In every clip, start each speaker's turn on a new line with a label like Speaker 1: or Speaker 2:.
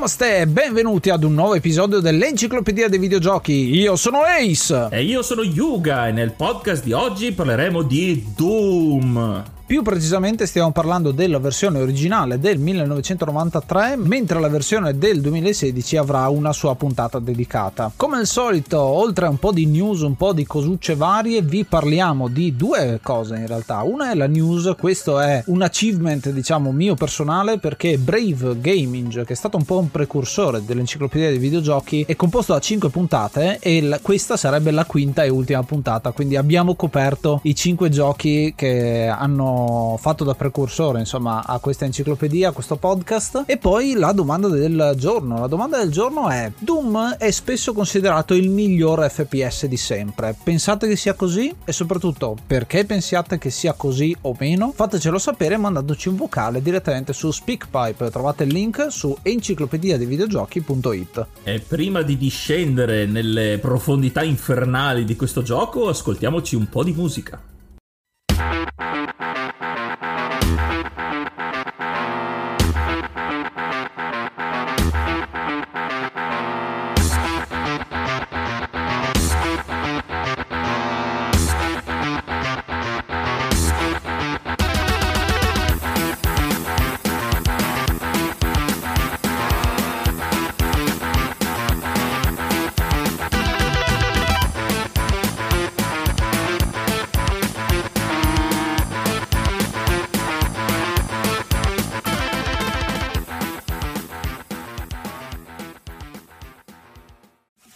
Speaker 1: Namaste e benvenuti ad un nuovo episodio dell'Enciclopedia dei Videogiochi. Io sono Ace.
Speaker 2: E io sono Yuga e nel podcast di oggi parleremo di Doom.
Speaker 1: Più precisamente stiamo parlando della versione originale del 1993, mentre la versione del 2016 avrà una sua puntata dedicata. Come al solito, oltre a un po' di news, un po' di cosucce varie, vi parliamo di due cose in realtà. Una è la news, questo è un achievement diciamo mio personale perché Brave Gaming, che è stato un po' precursore dell'enciclopedia dei videogiochi, è composto da 5 puntate e la, questa sarebbe la quinta e ultima puntata, quindi abbiamo coperto i 5 giochi che hanno fatto da precursore insomma a questa enciclopedia, a questo podcast. E poi la domanda del giorno. La domanda del giorno è: Doom è spesso considerato il miglior FPS di sempre. Pensate che sia così? E soprattutto perché pensiate che sia così o meno? Fatecelo sapere mandandoci un vocale direttamente su SpeakPipe. Trovate il link su enciclopediadeivideogiochi.it.
Speaker 2: E prima di discendere nelle profondità infernali di questo gioco, ascoltiamoci un po' di musica.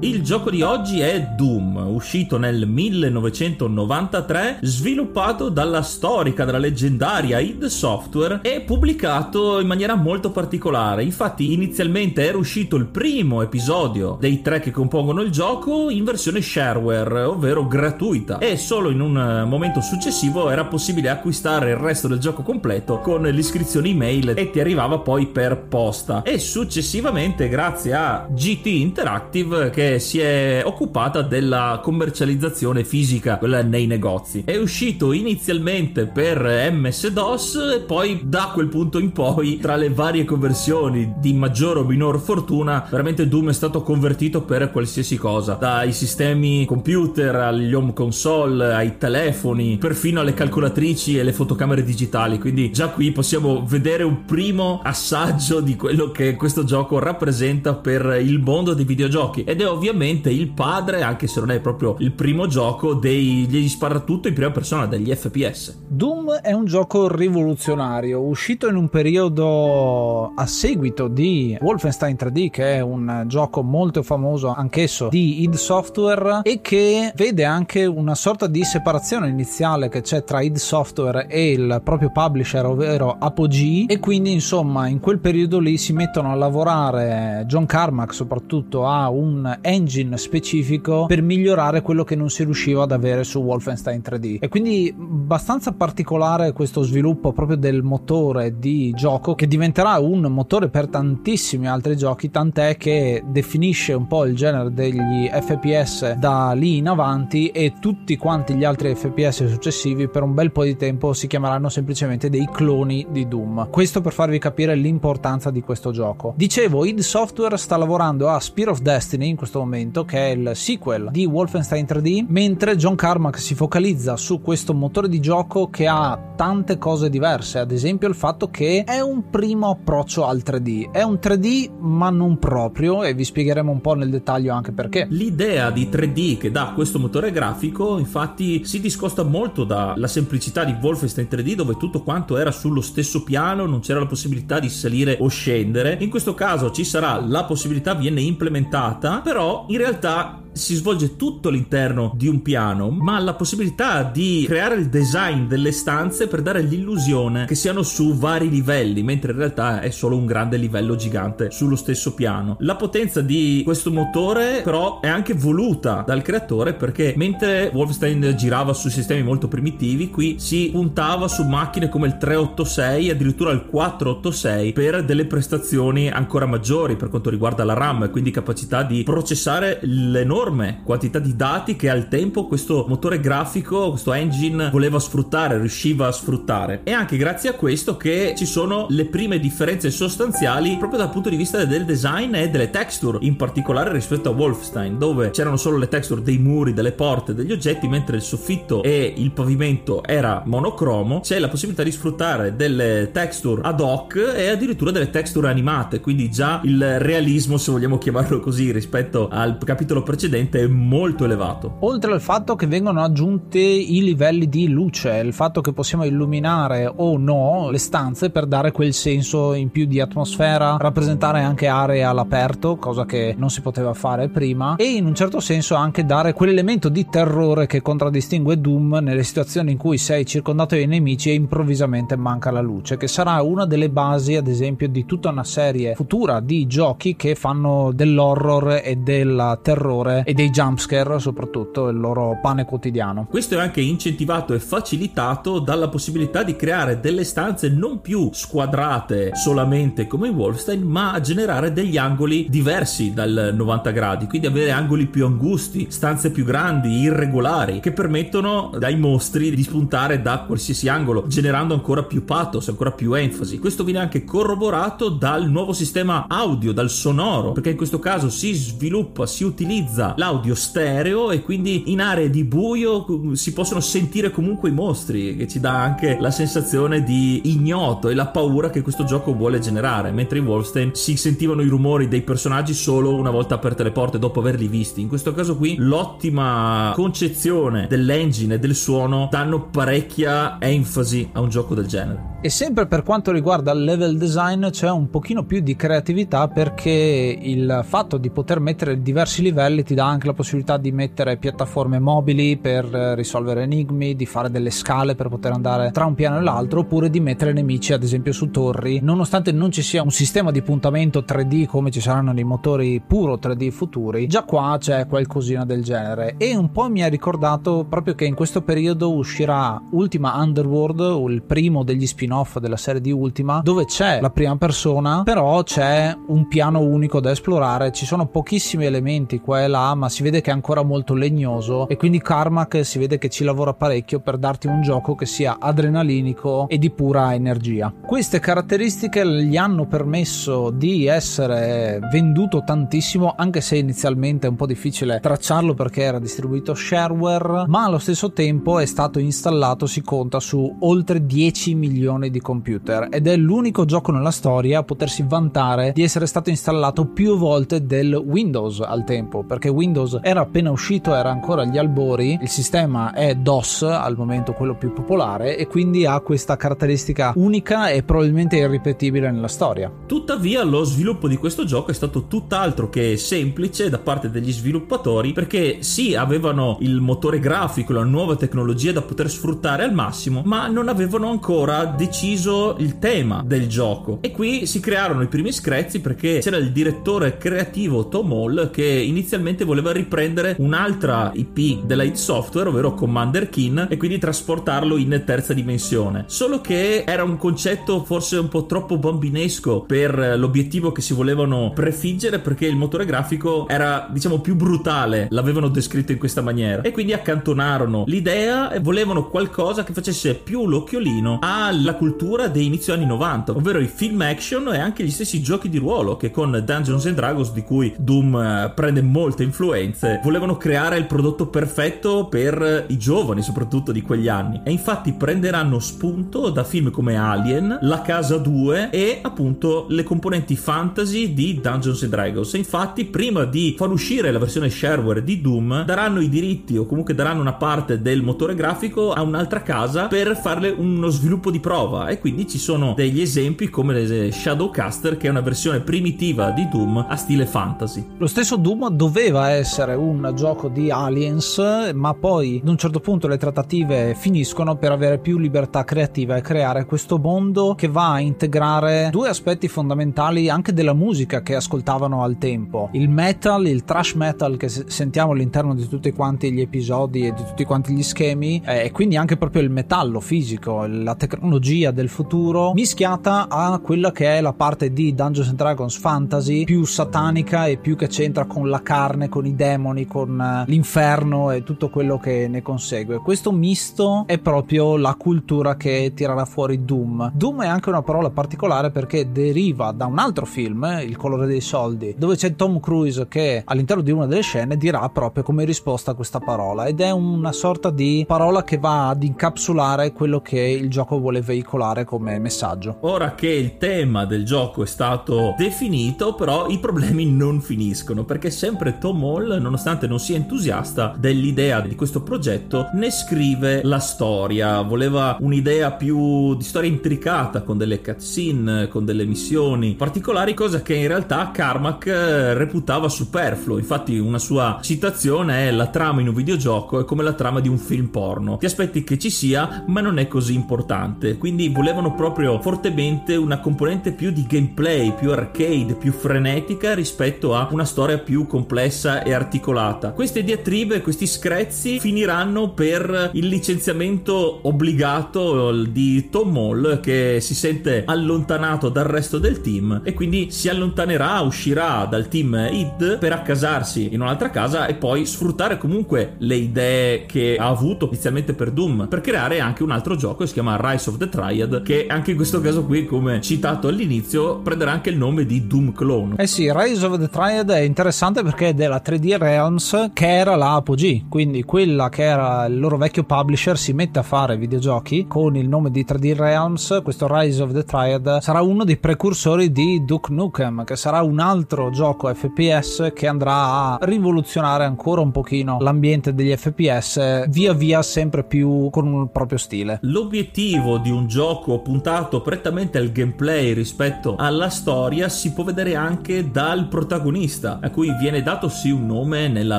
Speaker 2: Il gioco di oggi è Doom, uscito nel 1993, sviluppato dalla storica, dalla leggendaria id Software e pubblicato in maniera molto particolare. Infatti inizialmente era uscito il primo episodio dei tre che compongono il gioco in versione shareware, ovvero gratuita, e solo in un momento successivo era possibile acquistare il resto del gioco completo con l'iscrizione email e ti arrivava poi per posta. E successivamente grazie a GT Interactive che si è occupata della commercializzazione fisica, quella nei negozi. È uscito inizialmente per MS-DOS e poi da quel punto in poi, tra le varie conversioni di maggior o minor fortuna, veramente Doom è stato convertito per qualsiasi cosa, dai sistemi computer agli home console, ai telefoni, perfino alle calcolatrici e le fotocamere digitali. Quindi già qui possiamo vedere un primo assaggio di quello che questo gioco rappresenta per il mondo dei videogiochi ed è ovviamente il padre, anche se non è proprio il primo gioco, dei, degli sparatutto in prima persona, degli FPS.
Speaker 1: Doom è un gioco rivoluzionario, uscito in un periodo a seguito di Wolfenstein 3D, che è un gioco molto famoso anch'esso di id Software e che vede anche una sorta di separazione iniziale che c'è tra id Software e il proprio publisher, ovvero Apogee, e quindi insomma in quel periodo lì si mettono a lavorare John Carmack soprattutto a un engine specifico per migliorare quello che non si riusciva ad avere su Wolfenstein 3D e quindi abbastanza particolare questo sviluppo proprio del motore di gioco che diventerà un motore per tantissimi altri giochi tant'è che definisce un po' il genere degli FPS da lì in avanti e tutti quanti gli altri FPS successivi per un bel po' di tempo si chiameranno semplicemente dei cloni di Doom. Questo per farvi capire l'importanza di questo gioco. Dicevo id Software sta lavorando a Spear of Destiny in questo momento che è il sequel di Wolfenstein 3D mentre John Carmack si focalizza su questo motore di gioco che ha tante cose diverse, ad esempio il fatto che è un primo approccio al 3D, è un 3D ma non proprio e vi spiegheremo un po' nel dettaglio anche perché.
Speaker 2: L'idea di 3D che dà questo motore grafico infatti si discosta molto dalla semplicità di Wolfenstein 3D dove tutto quanto era sullo stesso piano, non c'era la possibilità di salire o scendere, in questo caso ci sarà la possibilità, viene implementata, però in realtà si svolge tutto all'interno di un piano, ma la possibilità di creare il design delle stanze per dare l'illusione che siano su vari livelli, mentre in realtà è solo un grande livello gigante sullo stesso piano. La potenza di questo motore però è anche voluta dal creatore perché mentre Wolfenstein girava su sistemi molto primitivi, qui si puntava su macchine come il 386 addirittura il 486 per delle prestazioni ancora maggiori per quanto riguarda la RAM, quindi capacità di processare l'enorme enorme quantità di dati che al tempo questo motore grafico, questo engine voleva sfruttare, riusciva a sfruttare. E anche grazie a questo che ci sono le prime differenze sostanziali proprio dal punto di vista del design e delle texture, in particolare rispetto a Wolfenstein, dove c'erano solo le texture dei muri, delle porte, degli oggetti, mentre il soffitto e il pavimento era monocromo, c'è la possibilità di sfruttare delle texture ad hoc e addirittura delle texture animate, quindi già il realismo, se vogliamo chiamarlo così, rispetto al capitolo precedente è molto elevato.
Speaker 1: Oltre al fatto che vengono aggiunti i livelli di luce, il fatto che possiamo illuminare o no le stanze per dare quel senso in più di atmosfera, rappresentare anche aree all'aperto, cosa che non si poteva fare prima, e in un certo senso anche dare quell'elemento di terrore che contraddistingue Doom nelle situazioni in cui sei circondato dai nemici e improvvisamente manca la luce, che sarà una delle basi, ad esempio, di tutta una serie futura di giochi che fanno dell'horror e del terrore e dei jumpscare, soprattutto il loro pane quotidiano.
Speaker 2: Questo è anche incentivato e facilitato dalla possibilità di creare delle stanze non più squadrate solamente come in Wolfenstein, ma generare degli angoli diversi dal 90 gradi, quindi avere angoli più angusti, stanze più grandi, irregolari, che permettono ai mostri di spuntare da qualsiasi angolo, generando ancora più pathos, ancora più enfasi. Questo viene anche corroborato dal nuovo sistema audio, dal sonoro, perché in questo caso si sviluppa, si utilizza l'audio stereo e quindi in aree di buio si possono sentire comunque i mostri che ci dà anche la sensazione di ignoto e la paura che questo gioco vuole generare. Mentre in Wolfenstein si sentivano i rumori dei personaggi solo una volta aperte le porte dopo averli visti. In questo caso qui l'ottima concezione dell'engine e del suono danno parecchia enfasi a un gioco del genere
Speaker 1: e sempre per quanto riguarda il level design c'è un pochino più di creatività perché il fatto di poter mettere diversi livelli ti dà anche la possibilità di mettere piattaforme mobili per risolvere enigmi, di fare delle scale per poter andare tra un piano e l'altro, oppure di mettere nemici ad esempio su torri. Nonostante non ci sia un sistema di puntamento 3D come ci saranno nei motori puro 3D futuri, già qua c'è qualcosina del genere. E un po' mi ha ricordato proprio che in questo periodo uscirà Ultima Underworld, il primo degli spin-off della serie di Ultima, dove c'è la prima persona, però c'è un piano unico da esplorare, ci sono pochissimi elementi qua e là, ma si vede che è ancora molto legnoso e quindi Carmack si vede che ci lavora parecchio per darti un gioco che sia adrenalinico e di pura energia. Queste caratteristiche gli hanno permesso di essere venduto tantissimo, anche se inizialmente è un po' difficile tracciarlo perché era distribuito shareware, ma allo stesso tempo è stato installato, si conta su oltre 10 milioni versioni di computer ed è l'unico gioco nella storia a potersi vantare di essere stato installato più volte del Windows al tempo, perché Windows era appena uscito, era ancora agli albori, il sistema è DOS al momento quello più popolare e quindi ha questa caratteristica unica e probabilmente irripetibile nella storia.
Speaker 2: Tuttavia lo sviluppo di questo gioco è stato tutt'altro che semplice da parte degli sviluppatori perché sì avevano il motore grafico, la nuova tecnologia da poter sfruttare al massimo, ma non avevano ancora deciso il tema del gioco. E qui si crearono i primi screzi perché c'era il direttore creativo Tom Hall che inizialmente voleva riprendere un'altra IP della id Software, ovvero Commander Keen, e quindi trasportarlo in terza dimensione. Solo che era un concetto forse un po' troppo bambinesco per l'obiettivo che si volevano prefiggere perché il motore grafico era diciamo più brutale, l'avevano descritto in questa maniera e quindi accantonarono l'idea e volevano qualcosa che facesse più l'occhiolino alla cultura dei inizio anni 90, ovvero i film action e anche gli stessi giochi di ruolo che con Dungeons and Dragons di cui Doom eh, prende molte influenze, volevano creare il prodotto perfetto per i giovani soprattutto di quegli anni. E infatti prenderanno spunto da film come Alien, La Casa 2 e appunto le componenti fantasy di Dungeons and Dragons. E infatti prima di far uscire la versione shareware di Doom daranno i diritti o comunque daranno una parte del motore grafico a un'altra casa per farle uno sviluppo di prova e quindi ci sono degli esempi come Shadowcaster che è una versione primitiva di Doom a stile fantasy.
Speaker 1: Lo stesso Doom doveva essere un gioco di Aliens ma poi ad un certo punto le trattative finiscono per avere più libertà creativa e creare questo mondo che va a integrare due aspetti fondamentali anche della musica che ascoltavano al tempo il metal, il trash metal che sentiamo all'interno di tutti quanti gli episodi e di tutti quanti gli schemi eh, e quindi anche proprio il metallo fisico, la tecnologia del futuro mischiata a quella che è la parte di Dungeons and Dragons fantasy più satanica e più che c'entra con la carne, con i demoni, con eh, l'inferno e tutto quello che ne consegue. Questo misto è proprio la cultura che tirerà fuori Doom. Doom è anche una parola particolare perché deriva da un altro film, Il colore dei soldi, dove c'è Tom Cruise che all'interno di una delle scene dirà proprio come risposta a questa parola ed è una sorta di parola che va ad incapsulare quello che il gioco vuole veicolare come messaggio.
Speaker 2: Ora che il tema del gioco è stato definito, però i problemi non finiscono perché sempre Tom Hall, nonostante non sia entusiasta dell'idea di questo progetto, ne scrive la storia. Voleva un'idea più di storia intricata con delle cutscene, con delle missioni particolari, cosa che in realtà Carmack eh, reputava superfluo. Infatti, una sua citazione è: La trama in un videogioco è come la trama di un film porno. Ti aspetti che ci sia, ma non è così importante. Quindi volevano proprio fortemente una componente più di gameplay, più arcade, più frenetica rispetto a una storia più complessa e articolata. Queste diatribe, questi screzzi finiranno per il licenziamento obbligato di Tom Hall che si sente allontanato dal resto del team e quindi si allontanerà, uscirà dal team id per accasarsi in un'altra casa e poi sfruttare comunque le idee che ha avuto inizialmente per Doom per creare anche un altro gioco che si chiama Rise of the Triad che anche in questo caso qui come citato all'inizio prenderà anche il nome di Doom Clone.
Speaker 1: Eh sì, Rise of the Triad è interessante perché è della 3D Realms che era la Apogee, quindi quella che era il loro vecchio publisher si mette a fare videogiochi con il nome di 3D Realms, questo Rise of the Triad sarà uno dei precursori di Duke Nukem che sarà un altro gioco FPS che andrà a rivoluzionare ancora un pochino l'ambiente degli FPS via via sempre più con un proprio stile.
Speaker 2: L'obiettivo di un gioco puntato prettamente al gameplay rispetto alla storia si può vedere anche dal protagonista, a cui viene dato sì un nome nella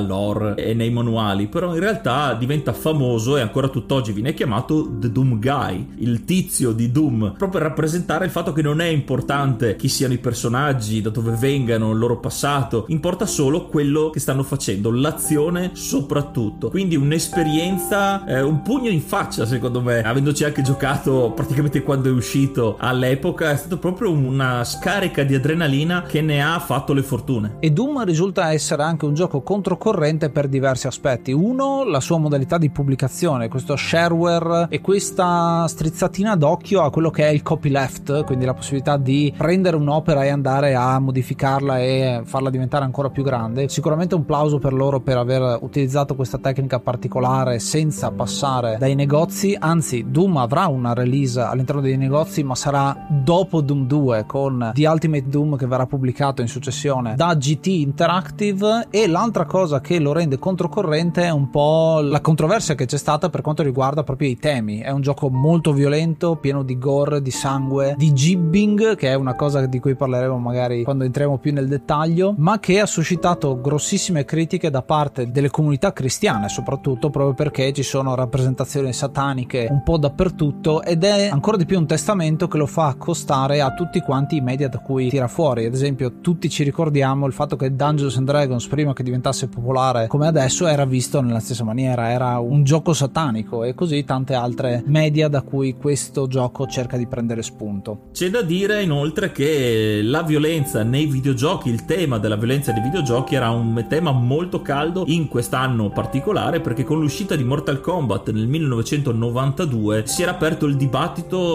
Speaker 2: lore e nei manuali, però in realtà diventa famoso e ancora tutt'oggi viene chiamato The Doom Guy, il tizio di Doom, proprio per rappresentare il fatto che non è importante chi siano i personaggi, da dove vengano, il loro passato, importa solo quello che stanno facendo, l'azione soprattutto. Quindi un'esperienza, eh, un pugno in faccia secondo me, avendoci anche giocato praticamente quando è uscito all'epoca, è stato proprio una scarica di adrenalina che ne ha fatto le fortune.
Speaker 1: E Doom risulta essere anche un gioco controcorrente per diversi aspetti. Uno, la sua modalità di pubblicazione, questo shareware e questa strizzatina d'occhio a quello che è il copyleft, quindi la possibilità di prendere un'opera e andare a modificarla e farla diventare ancora più grande. Sicuramente un plauso per loro per aver utilizzato questa tecnica particolare senza passare dai negozi, anzi Doom avrà una release release all'interno dei negozi, ma sarà dopo Doom 2 con The Ultimate Doom che verrà pubblicato in successione da GT Interactive e l'altra cosa che lo rende controcorrente è un po' la controversia che c'è stata per quanto riguarda proprio i temi. È un gioco molto violento, pieno di gore, di sangue, di gibbing, che è una cosa di cui parleremo magari quando entriamo più nel dettaglio, ma che ha suscitato grossissime critiche da parte delle comunità cristiane, soprattutto proprio perché ci sono rappresentazioni sataniche un po' dappertutto ed è ancora di più un testamento che lo fa accostare a tutti quanti i media da cui tira fuori. Ad esempio, tutti ci ricordiamo il fatto che Dungeons and Dragons, prima che diventasse popolare come adesso, era visto nella stessa maniera, era un gioco satanico e così tante altre media da cui questo gioco cerca di prendere spunto.
Speaker 2: C'è da dire inoltre che la violenza nei videogiochi, il tema della violenza nei videogiochi era un tema molto caldo in quest'anno particolare perché con l'uscita di Mortal Kombat nel 1992 si era aperto il dibattito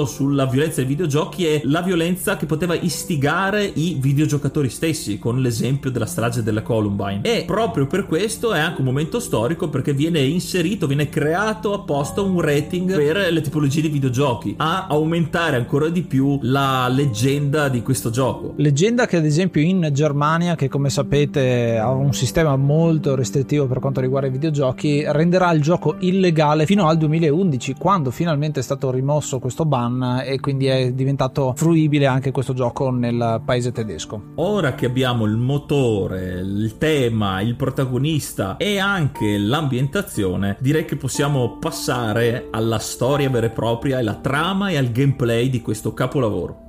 Speaker 2: sulla violenza nei videogiochi e la violenza che poteva istigare i videogiocatori stessi con l'esempio della strage della Columbine e proprio per questo è anche un momento storico perché viene inserito, viene creato apposta un rating per le tipologie di videogiochi a aumentare ancora di più la leggenda di questo gioco.
Speaker 1: Leggenda che ad esempio in Germania, che come sapete ha un sistema molto restrittivo per quanto riguarda i videogiochi, renderà il gioco illegale fino al 2011, quando finalmente è stato rimosso questo ban e quindi è diventato fruibile anche questo gioco nel paese tedesco.
Speaker 2: Ora che abbiamo il motore, il tema, il protagonista e anche l'ambientazione, direi che possiamo passare alla storia vera e propria, alla trama e al gameplay di questo capolavoro.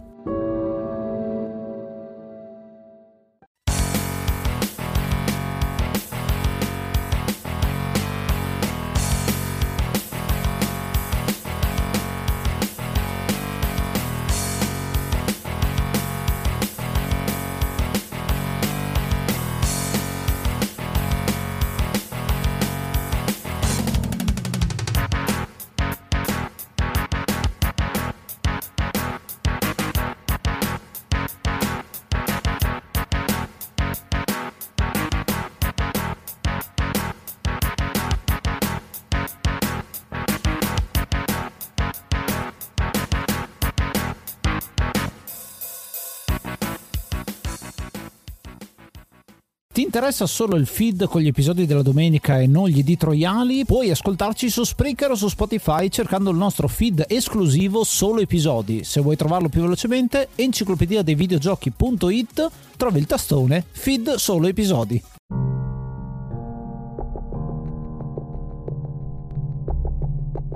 Speaker 1: Interessa solo il feed con gli episodi della domenica e non gli editoriali? Puoi ascoltarci su Spreaker o su Spotify cercando il nostro feed esclusivo solo episodi. Se vuoi trovarlo più velocemente, enciclopedia dei videogiochi.it trovi il tastone feed solo episodi.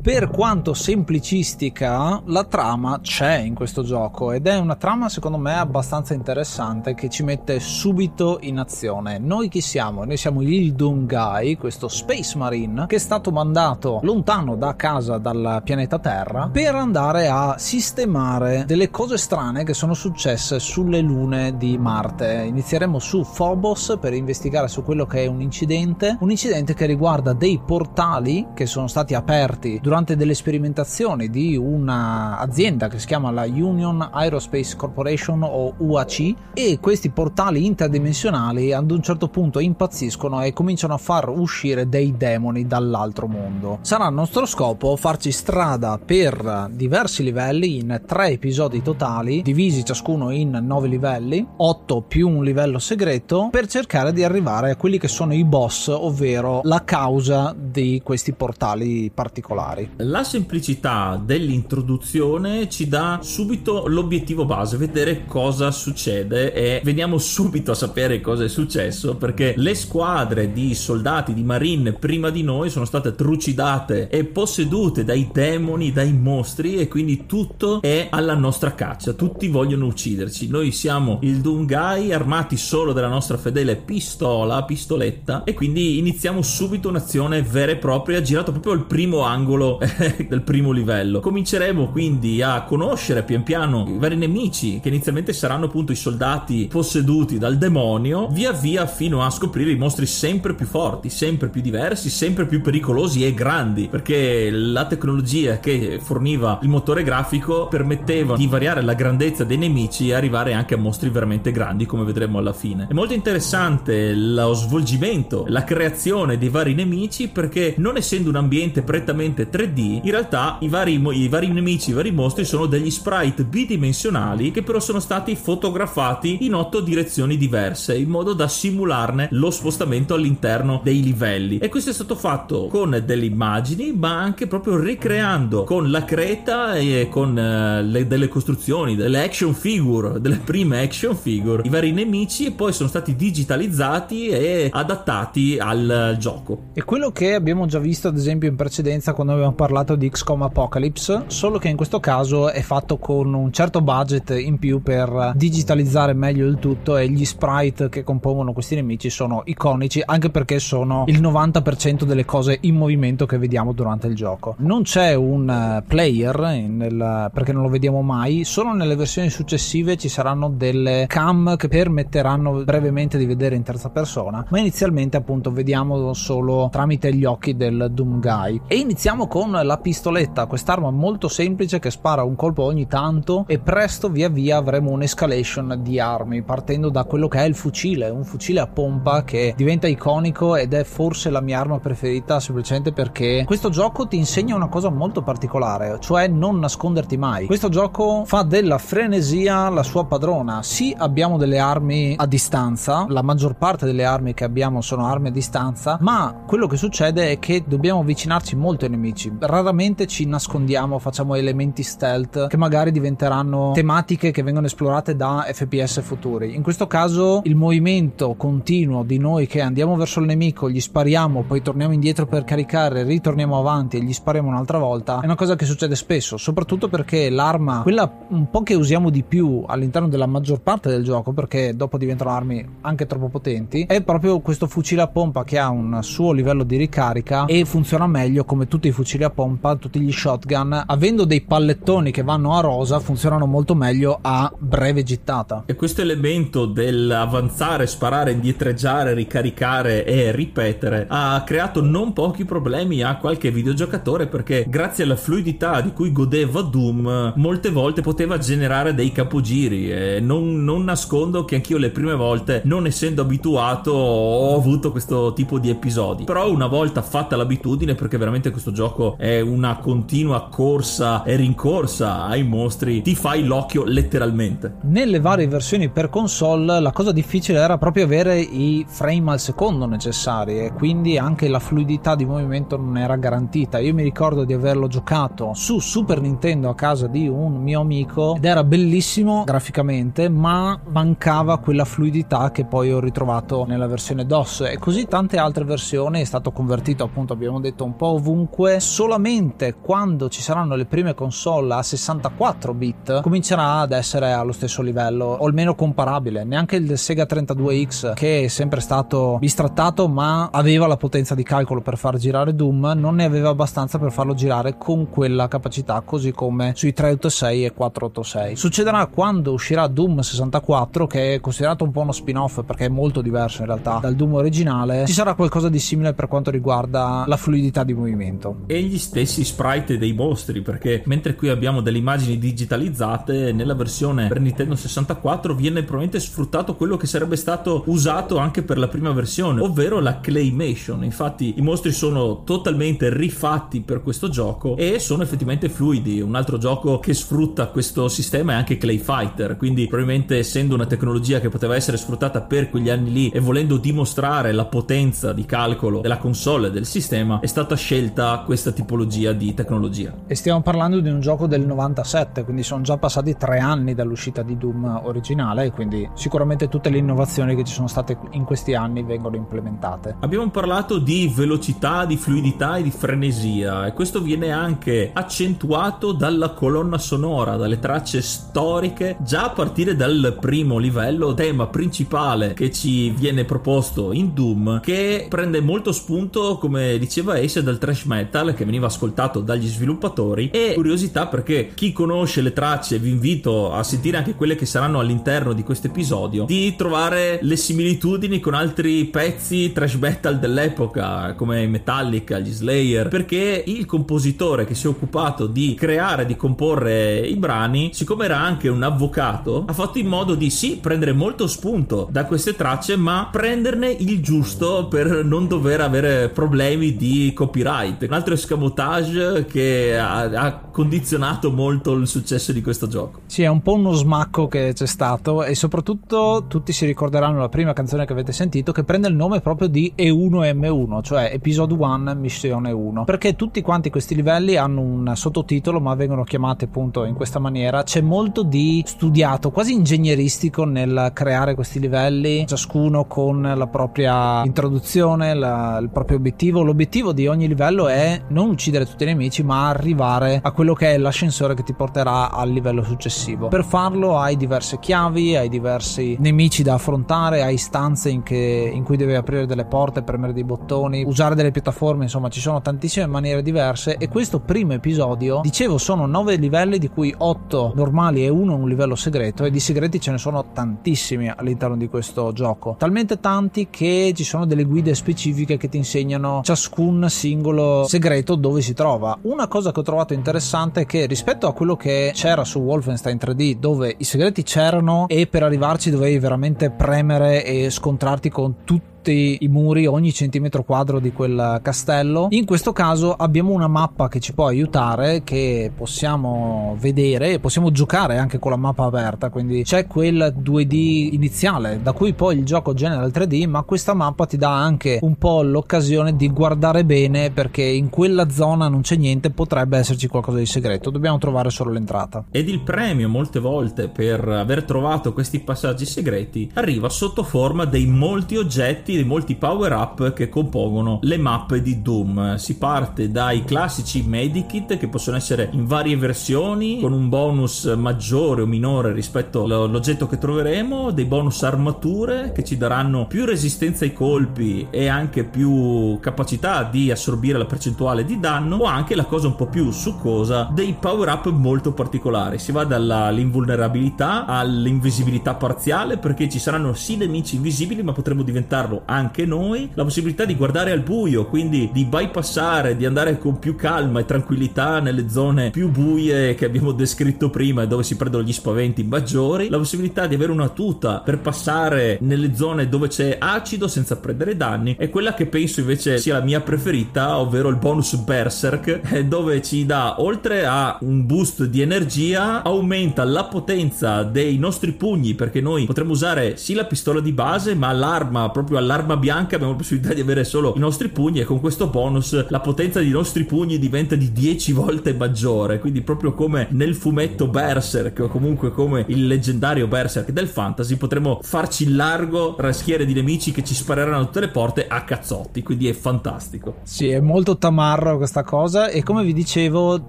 Speaker 1: Per quanto semplicistica, la trama c'è in questo gioco ed è una trama secondo me abbastanza interessante che ci mette subito in azione. Noi chi siamo? Noi siamo il Dungai, questo Space Marine che è stato mandato lontano da casa dal pianeta Terra per andare a sistemare delle cose strane che sono successe sulle lune di Marte. Inizieremo su Phobos per investigare su quello che è un incidente, un incidente che riguarda dei portali che sono stati aperti durante durante delle sperimentazioni di un'azienda che si chiama la Union Aerospace Corporation o UAC e questi portali interdimensionali ad un certo punto impazziscono e cominciano a far uscire dei demoni dall'altro mondo. Sarà il nostro scopo farci strada per diversi livelli in tre episodi totali, divisi ciascuno in nove livelli, 8 più un livello segreto, per cercare di arrivare a quelli che sono i boss, ovvero la causa di questi portali particolari.
Speaker 2: La semplicità dell'introduzione ci dà subito l'obiettivo base, vedere cosa succede e veniamo subito a sapere cosa è successo perché le squadre di soldati di marine prima di noi sono state trucidate e possedute dai demoni, dai mostri e quindi tutto è alla nostra caccia, tutti vogliono ucciderci. Noi siamo il Dungai armati solo della nostra fedele pistola, pistoletta e quindi iniziamo subito un'azione vera e propria girato proprio al primo angolo del primo livello. Cominceremo quindi a conoscere pian piano i vari nemici che inizialmente saranno appunto i soldati posseduti dal demonio, via via fino a scoprire i mostri sempre più forti, sempre più diversi, sempre più pericolosi e grandi, perché la tecnologia che forniva il motore grafico permetteva di variare la grandezza dei nemici e arrivare anche a mostri veramente grandi, come vedremo alla fine. È molto interessante lo svolgimento, la creazione dei vari nemici perché non essendo un ambiente prettamente 3 3D, in realtà i vari, i vari nemici, i vari mostri sono degli sprite bidimensionali che però sono stati fotografati in otto direzioni diverse in modo da simularne lo spostamento all'interno dei livelli. E questo è stato fatto con delle immagini, ma anche proprio ricreando con la creta e con uh, le, delle costruzioni, delle action figure, delle prime action figure, i vari nemici e poi sono stati digitalizzati e adattati al gioco.
Speaker 1: E quello che abbiamo già visto ad esempio in precedenza quando abbiamo parlato di XCOM Apocalypse, solo che in questo caso è fatto con un certo budget in più per digitalizzare meglio il tutto e gli sprite che compongono questi nemici sono iconici anche perché sono il 90% delle cose in movimento che vediamo durante il gioco. Non c'è un eh, player nel, perché non lo vediamo mai, solo nelle versioni successive ci saranno delle cam che permetteranno brevemente di vedere in terza persona, ma inizialmente appunto vediamo solo tramite gli occhi del Doom Guy. E iniziamo con la pistoletta, quest'arma molto semplice che spara un colpo ogni tanto e presto via via avremo un'escalation di armi partendo da quello che è il fucile, un fucile a pompa che diventa iconico ed è forse la mia arma preferita semplicemente perché questo gioco ti insegna una cosa molto particolare, cioè non nasconderti mai. Questo gioco fa della frenesia la sua padrona. Sì, abbiamo delle armi a distanza, la maggior parte delle armi che abbiamo sono armi a distanza, ma quello che succede è che dobbiamo avvicinarci molto ai nemici. Raramente ci nascondiamo, facciamo elementi stealth che magari diventeranno tematiche che vengono esplorate da FPS futuri. In questo caso il movimento continuo di noi che andiamo verso il nemico, gli spariamo, poi torniamo indietro per caricare, ritorniamo avanti e gli spariamo un'altra volta, è una cosa che succede spesso, soprattutto perché l'arma, quella un po' che usiamo di più all'interno della maggior parte del gioco, perché dopo diventano armi anche troppo potenti, è proprio questo fucile a pompa che ha un suo livello di ricarica e funziona meglio come tutti i fucili a pompa, tutti gli shotgun, avendo dei pallettoni che vanno a rosa, funzionano molto meglio a breve gittata.
Speaker 2: E questo elemento dell'avanzare, sparare, indietreggiare, ricaricare e ripetere ha creato non pochi problemi a qualche videogiocatore perché grazie alla fluidità di cui godeva Doom molte volte poteva generare dei capogiri e non, non nascondo che anch'io le prime volte non essendo abituato ho avuto questo tipo di episodi però una volta fatta l'abitudine perché veramente questo gioco è una continua corsa e rincorsa ai mostri ti fai l'occhio letteralmente.
Speaker 1: Nelle varie versioni per console la cosa difficile era proprio avere i frame al secondo necessari e quindi anche la fluidità di movimento non era garantita. Io mi ricordo di averlo giocato su Super Nintendo a casa di un mio amico ed era bellissimo graficamente ma mancava quella fluidità che poi ho ritrovato nella versione DOS. E così tante altre versioni è stato convertito appunto abbiamo detto un po' ovunque solamente quando ci saranno le prime console a 64 bit comincerà ad essere allo stesso livello o almeno comparabile. Neanche il Sega 32X che è sempre stato bistrattato ma aveva la potenza di calcolo per far girare Doom non ne aveva abbastanza per farlo girare con quella capacità così come sui 386 e 486 succederà quando uscirà Doom 64 che è considerato un po' uno spin-off perché è molto diverso in realtà dal Doom originale. Ci sarà qualcosa di simile per quanto riguarda la fluidità di movimento.
Speaker 2: E gli stessi sprite dei mostri perché mentre qui abbiamo delle immagini digitalizzate nella versione per Nintendo 64 viene probabilmente sfruttato quello che sarebbe stato usato anche per la prima versione ovvero la claymation. Infatti i mostri sono totalmente rifatti per questo gioco e sono effettivamente fluidi. Un altro gioco che sfrutta questo sistema è anche Clay Fighter. Quindi probabilmente essendo una tecnologia che poteva essere sfruttata per quegli anni lì e volendo dimostrare la potenza di calcolo della console del sistema è stata scelta questa tipologia di tecnologia.
Speaker 1: E stiamo parlando di un gioco del 97 quindi sono già passati tre anni dall'uscita di Doom originale e quindi sicuramente tutte le innovazioni che ci sono state in questi anni vengono implementate.
Speaker 2: Abbiamo parlato di velocità di fluidità e di frenesia e questo viene anche accentuato dalla colonna sonora dalle tracce storiche già a partire dal primo livello tema principale che ci viene proposto in Doom che prende molto spunto come diceva Ace dal thrash metal che veniva ascoltato dagli sviluppatori e curiosità perché chi conosce le tracce vi invito a sentire anche quelle che saranno all'interno di questo episodio di trovare le similitudini con altri pezzi thrash metal dell'epoca come i Metallica, gli Slayer perché il compositore che si è occupato di creare di comporre i brani siccome era anche un avvocato ha fatto in modo di sì prendere molto spunto da queste tracce ma prenderne il giusto per non dover avere problemi di copyright. Un altro escamotage che ha, ha, condizionato molto il successo di questo gioco.
Speaker 1: Sì, è un po' uno smacco che c'è stato e soprattutto tutti si ricorderanno la prima canzone che avete sentito che prende il nome proprio di E1M1, cioè Episode 1 Missione 1, perché tutti quanti questi livelli hanno un sottotitolo ma vengono chiamati appunto in questa maniera. C'è molto di studiato, quasi ingegneristico nel creare questi livelli, ciascuno con la propria introduzione, la, il proprio obiettivo. L'obiettivo di ogni livello è non uccidere tutti i nemici, ma arrivare a quello che è l'ascensore che ti porterà al livello successivo. Per farlo hai diverse chiavi, hai diversi nemici da affrontare, hai stanze in, che, in cui devi aprire delle porte, premere dei bottoni, usare delle piattaforme, insomma ci sono tantissime maniere diverse e questo primo episodio, dicevo, sono 9 livelli di cui 8 normali e uno un livello segreto e di segreti ce ne sono tantissimi all'interno di questo gioco. Talmente tanti che ci sono delle guide specifiche che ti insegnano ciascun singolo segreto dove si trova. Una cosa che ho trovato interessante è che rispetto a quello che c'era su Wolfenstein 3D dove i segreti c'erano e per arrivarci dovevi veramente premere e scontrarti con tutti tutti i muri, ogni centimetro quadro di quel castello. In questo caso abbiamo una mappa che ci può aiutare, che possiamo vedere e possiamo giocare anche con la mappa aperta. Quindi c'è quel 2D iniziale, da cui poi il gioco genera il 3D, ma questa mappa ti dà anche un po' l'occasione di guardare bene perché in quella zona non c'è niente, potrebbe esserci qualcosa di segreto. Dobbiamo trovare solo l'entrata.
Speaker 2: Ed il premio, molte volte, per aver trovato questi passaggi segreti, arriva sotto forma dei molti oggetti dei molti power up che compongono le mappe di Doom. Si parte dai classici medikit che possono essere in varie versioni con un bonus maggiore o minore rispetto all'oggetto che troveremo, dei bonus armature che ci daranno più resistenza ai colpi e anche più capacità di assorbire la percentuale di danno o anche la cosa un po' più succosa dei power up molto particolari. Si va dall'invulnerabilità all'invisibilità parziale perché ci saranno sì nemici invisibili ma potremo diventarlo anche noi, la possibilità di guardare al buio, quindi di bypassare, di andare con più calma e tranquillità nelle zone più buie che abbiamo descritto prima e dove si prendono gli spaventi maggiori, la possibilità di avere una tuta per passare nelle zone dove c'è acido senza prendere danni è quella che penso invece sia la mia preferita, ovvero il bonus Berserk, eh, dove ci dà oltre a un boost di energia, aumenta la potenza dei nostri pugni perché noi potremo usare sì la pistola di base, ma l'arma proprio all'arma l'arma bianca abbiamo la possibilità di avere solo i nostri pugni e con questo bonus la potenza dei nostri pugni diventa di 10 volte maggiore. Quindi proprio come nel fumetto Berserk o comunque come il leggendario Berserk del fantasy potremo farci largo tra schiere di nemici che ci spareranno tutte le porte a cazzotti. Quindi è fantastico.
Speaker 1: Sì, è molto tamarro questa cosa e come vi dicevo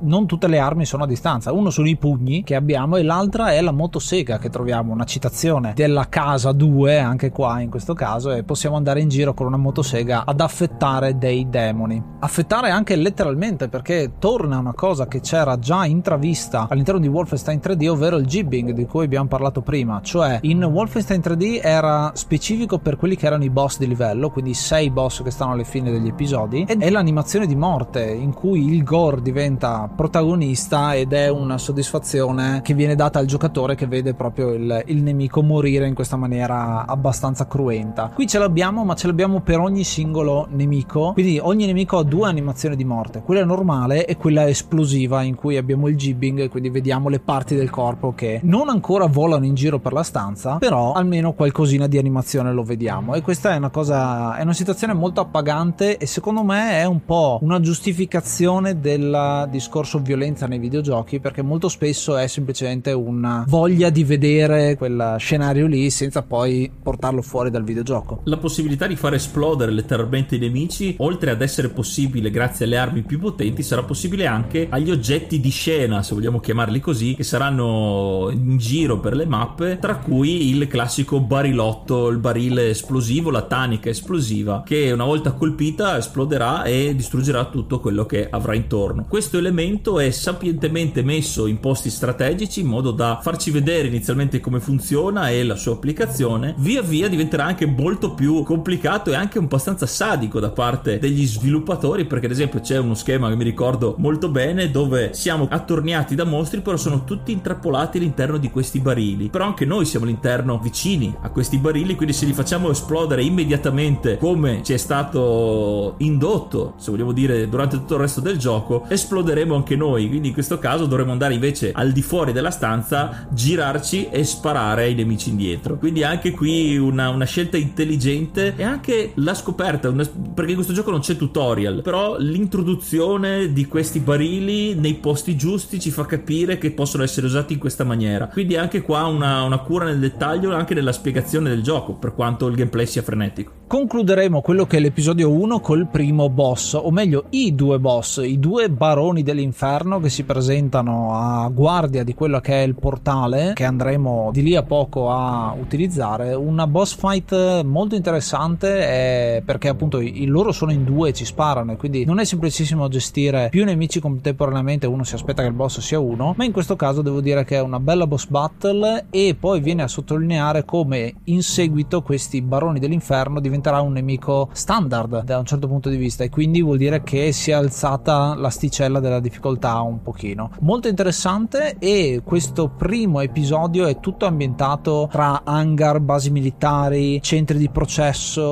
Speaker 1: non tutte le armi sono a distanza. Uno sono i pugni che abbiamo e l'altra è la motosega che troviamo, una citazione della casa 2 anche qua in questo caso e possiamo andare in giro con una motosega ad affettare dei demoni. Affettare anche letteralmente perché torna una cosa che c'era già intravista all'interno di Wolfenstein 3D, ovvero il jibbing di cui abbiamo parlato prima. Cioè in Wolfenstein 3D era specifico per quelli che erano i boss di livello, quindi sei boss che stanno alle fine degli episodi, ed è l'animazione di morte in cui il gore diventa protagonista ed è una soddisfazione che viene data al giocatore che vede proprio il, il nemico morire in questa maniera abbastanza cruenta. Qui ce l'abbiamo abbiamo, ma ce l'abbiamo per ogni singolo nemico. Quindi ogni nemico ha due animazioni di morte, quella normale e quella esplosiva in cui abbiamo il jibbing, quindi vediamo le parti del corpo che non ancora volano in giro per la stanza, però almeno qualcosina di animazione lo vediamo. E questa è una cosa, è una situazione molto appagante e secondo me è un po' una giustificazione del discorso violenza nei videogiochi, perché molto spesso è semplicemente una voglia di vedere quel scenario lì senza poi portarlo fuori dal videogioco.
Speaker 2: La possibilità possibilità di far esplodere letteralmente i nemici, oltre ad essere possibile grazie alle armi più potenti, sarà possibile anche agli oggetti di scena, se vogliamo chiamarli così, che saranno in giro per le mappe, tra cui il classico barilotto, il barile esplosivo, la tanica esplosiva, che una volta colpita esploderà e distruggerà tutto quello che avrà intorno. Questo elemento è sapientemente messo in posti strategici in modo da farci vedere inizialmente come funziona e la sua applicazione, via via diventerà anche molto più complicato e anche abbastanza sadico da parte degli sviluppatori perché ad esempio c'è uno schema che mi ricordo molto bene dove siamo attorniati da mostri però sono tutti intrappolati all'interno di questi barili. Però anche noi siamo all'interno vicini a questi barili quindi se li facciamo esplodere immediatamente come ci è stato indotto se vogliamo dire durante tutto il resto del gioco esploderemo anche noi. Quindi in questo caso dovremo andare invece al di fuori della stanza girarci e sparare ai nemici indietro. Quindi anche qui una, una scelta intelligente e anche la scoperta una, perché in questo gioco non c'è tutorial però l'introduzione di questi barili nei posti giusti ci fa capire che possono essere usati in questa maniera quindi anche qua una, una cura nel dettaglio anche nella spiegazione del gioco per quanto il gameplay sia frenetico
Speaker 1: concluderemo quello che è l'episodio 1 col primo boss, o meglio i due boss, i due baroni dell'inferno che si presentano a guardia di quello che è il portale che andremo di lì a poco a utilizzare. Una boss fight molto interessante eh, perché appunto i, loro sono in due e ci sparano e quindi non è semplicissimo gestire più nemici contemporaneamente, uno si aspetta che il boss sia uno, ma in questo caso devo dire che è una bella boss battle e poi viene a sottolineare come in seguito questi baroni dell'inferno diventerà un nemico standard da un certo punto di vista e quindi vuol dire che si è alzata l'asticella della difficoltà un pochino. Molto interessante e questo primo episodio è tutto ambientato tra hangar, basi militari, centri di processo,